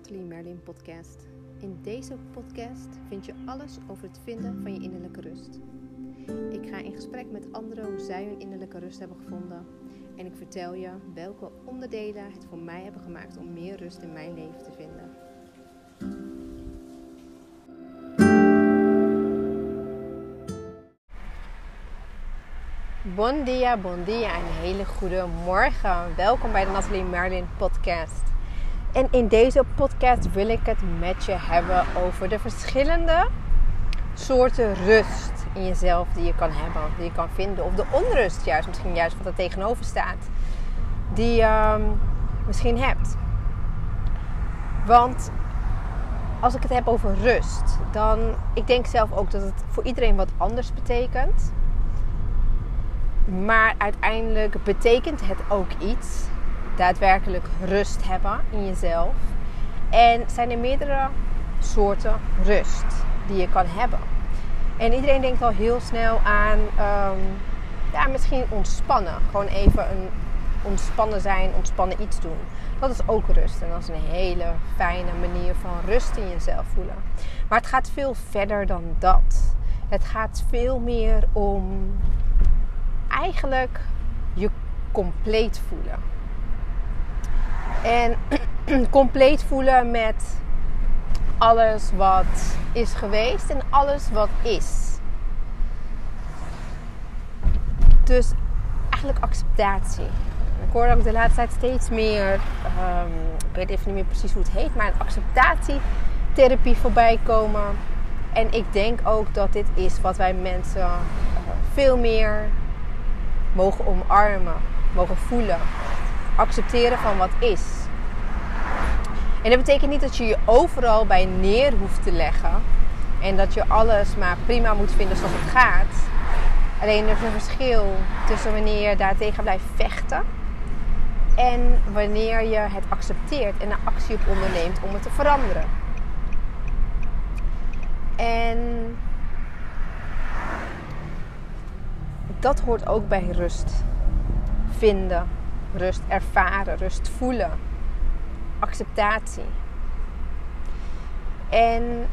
Nathalie Merlin podcast. In deze podcast vind je alles over het vinden van je innerlijke rust. Ik ga in gesprek met anderen hoe zij hun innerlijke rust hebben gevonden. En ik vertel je welke onderdelen het voor mij hebben gemaakt om meer rust in mijn leven te vinden. Bon dia, bon dia en een hele goede morgen. Welkom bij de Nathalie Merlin podcast. En in deze podcast wil ik het met je hebben over de verschillende soorten rust in jezelf die je kan hebben, die je kan vinden. Of de onrust juist, misschien juist wat er tegenover staat, die je um, misschien hebt. Want als ik het heb over rust, dan ik denk zelf ook dat het voor iedereen wat anders betekent. Maar uiteindelijk betekent het ook iets daadwerkelijk rust hebben in jezelf. En zijn er meerdere soorten rust die je kan hebben. En iedereen denkt al heel snel aan um, ja, misschien ontspannen. Gewoon even een ontspannen zijn, ontspannen iets doen. Dat is ook rust. En dat is een hele fijne manier van rust in jezelf voelen. Maar het gaat veel verder dan dat. Het gaat veel meer om eigenlijk je compleet voelen. En compleet voelen met alles wat is geweest en alles wat is. Dus eigenlijk acceptatie. Ik hoor ook de laatste tijd steeds meer, um, ik weet even niet meer precies hoe het heet, maar een acceptatietherapie voorbij komen. En ik denk ook dat dit is wat wij mensen uh, veel meer mogen omarmen, mogen voelen accepteren van wat is. En dat betekent niet dat je je overal bij neer hoeft te leggen. En dat je alles maar prima moet vinden zoals het gaat. Alleen er is een verschil tussen wanneer je daartegen blijft vechten. En wanneer je het accepteert en er actie op onderneemt om het te veranderen. En dat hoort ook bij rust vinden rust ervaren, rust voelen, acceptatie. En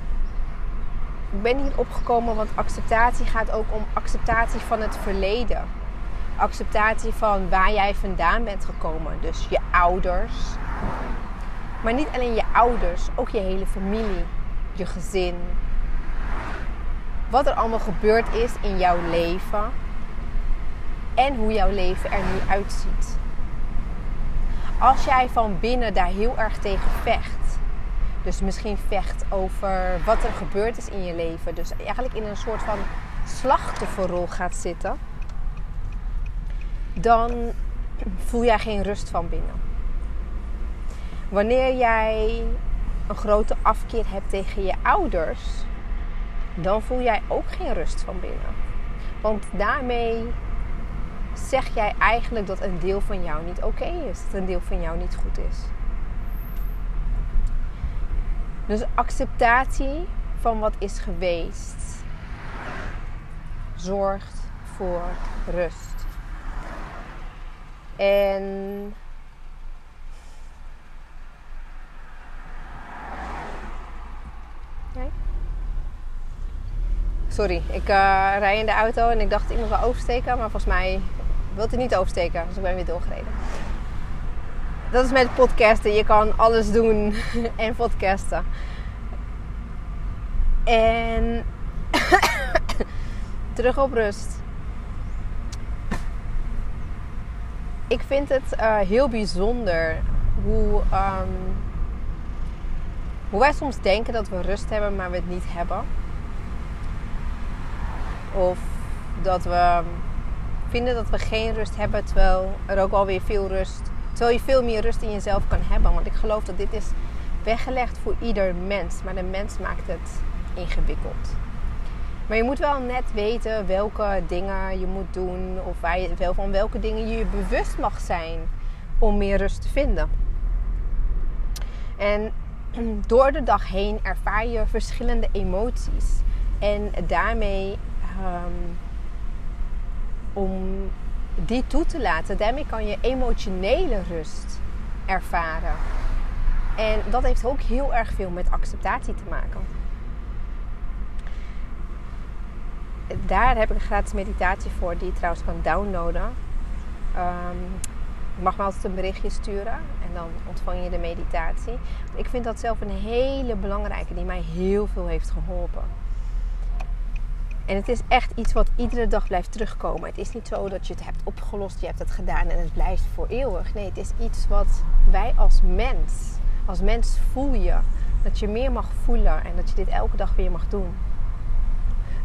ik ben hier opgekomen, want acceptatie gaat ook om acceptatie van het verleden. Acceptatie van waar jij vandaan bent gekomen. Dus je ouders. Maar niet alleen je ouders, ook je hele familie, je gezin. Wat er allemaal gebeurd is in jouw leven. En hoe jouw leven er nu uitziet als jij van binnen daar heel erg tegen vecht. Dus misschien vecht over wat er gebeurd is in je leven. Dus eigenlijk in een soort van slachtofferrol gaat zitten. Dan voel jij geen rust van binnen. Wanneer jij een grote afkeer hebt tegen je ouders, dan voel jij ook geen rust van binnen. Want daarmee zeg jij eigenlijk dat een deel van jou niet oké is. Dat een deel van jou niet goed is. Dus acceptatie van wat is geweest zorgt voor rust. En Sorry, ik uh, rij in de auto en ik dacht moet wel oversteken, maar volgens mij wilt hij niet oversteken. Dus ik ben weer doorgereden. Dat is met podcasten. Je kan alles doen en podcasten. En terug op rust. Ik vind het uh, heel bijzonder hoe, um, hoe wij soms denken dat we rust hebben, maar we het niet hebben. Of dat we vinden dat we geen rust hebben, terwijl er ook alweer veel rust, terwijl je veel meer rust in jezelf kan hebben. Want ik geloof dat dit is weggelegd voor ieder mens, maar de mens maakt het ingewikkeld. Maar je moet wel net weten welke dingen je moet doen, of wel van welke dingen je je bewust mag zijn om meer rust te vinden. En door de dag heen ervaar je verschillende emoties. En daarmee um, om die toe te laten. Daarmee kan je emotionele rust ervaren. En dat heeft ook heel erg veel met acceptatie te maken. Daar heb ik een gratis meditatie voor, die je trouwens kan downloaden. Um, je mag me altijd een berichtje sturen en dan ontvang je de meditatie. Ik vind dat zelf een hele belangrijke die mij heel veel heeft geholpen. En het is echt iets wat iedere dag blijft terugkomen. Het is niet zo dat je het hebt opgelost, je hebt het gedaan en het blijft voor eeuwig. Nee, het is iets wat wij als mens, als mens voel je dat je meer mag voelen en dat je dit elke dag weer mag doen.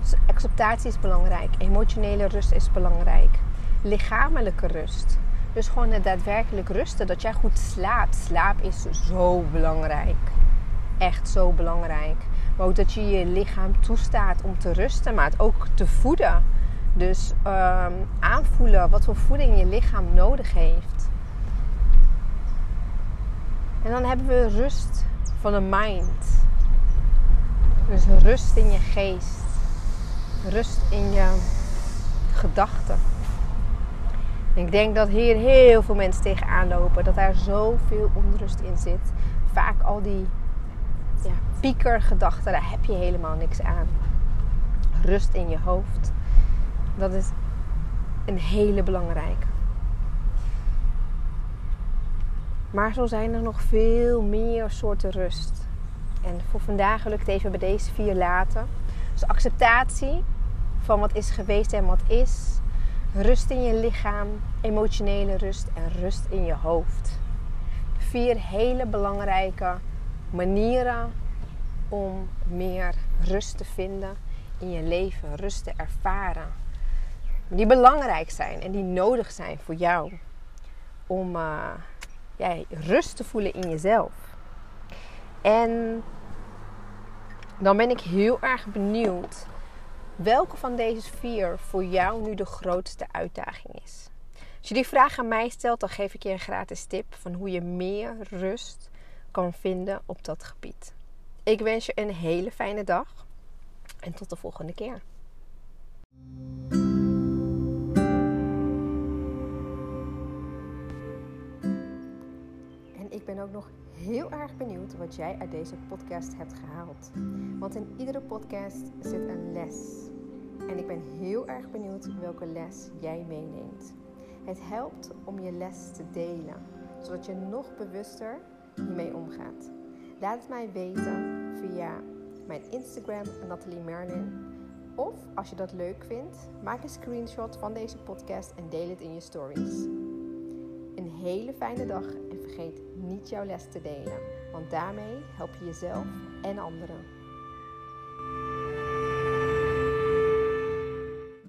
Dus acceptatie is belangrijk, emotionele rust is belangrijk, lichamelijke rust. Dus gewoon het daadwerkelijk rusten, dat jij goed slaapt. Slaap is zo belangrijk. Echt zo belangrijk. Maar ook dat je je lichaam toestaat om te rusten, maar het ook te voeden. Dus um, aanvoelen wat voor voeding je lichaam nodig heeft. En dan hebben we rust van de mind. Dus rust in je geest. Rust in je gedachten. Ik denk dat hier heel veel mensen tegenaan lopen. Dat daar zoveel onrust in zit. Vaak al die ja, piekergedachten, daar heb je helemaal niks aan. Rust in je hoofd. Dat is een hele belangrijke. Maar zo zijn er nog veel meer soorten rust. En voor vandaag wil ik het even bij deze vier laten. Dus acceptatie van wat is geweest en wat is. Rust in je lichaam, emotionele rust en rust in je hoofd. Vier hele belangrijke manieren om meer rust te vinden in je leven, rust te ervaren. Die belangrijk zijn en die nodig zijn voor jou om uh, rust te voelen in jezelf. En dan ben ik heel erg benieuwd welke van deze vier voor jou nu de grootste uitdaging is. Als je die vraag aan mij stelt, dan geef ik je een gratis tip van hoe je meer rust kan vinden op dat gebied. Ik wens je een hele fijne dag en tot de volgende keer. En ik ben ook nog heel erg benieuwd wat jij uit deze podcast hebt gehaald. Want in iedere podcast zit een les. En ik ben heel erg benieuwd welke les jij meeneemt. Het helpt om je les te delen, zodat je nog bewuster hiermee omgaat. Laat het mij weten via mijn Instagram Nathalie Merlin. Of als je dat leuk vindt, maak een screenshot van deze podcast en deel het in je stories. Een hele fijne dag en vergeet niet jouw les te delen, want daarmee help je jezelf en anderen.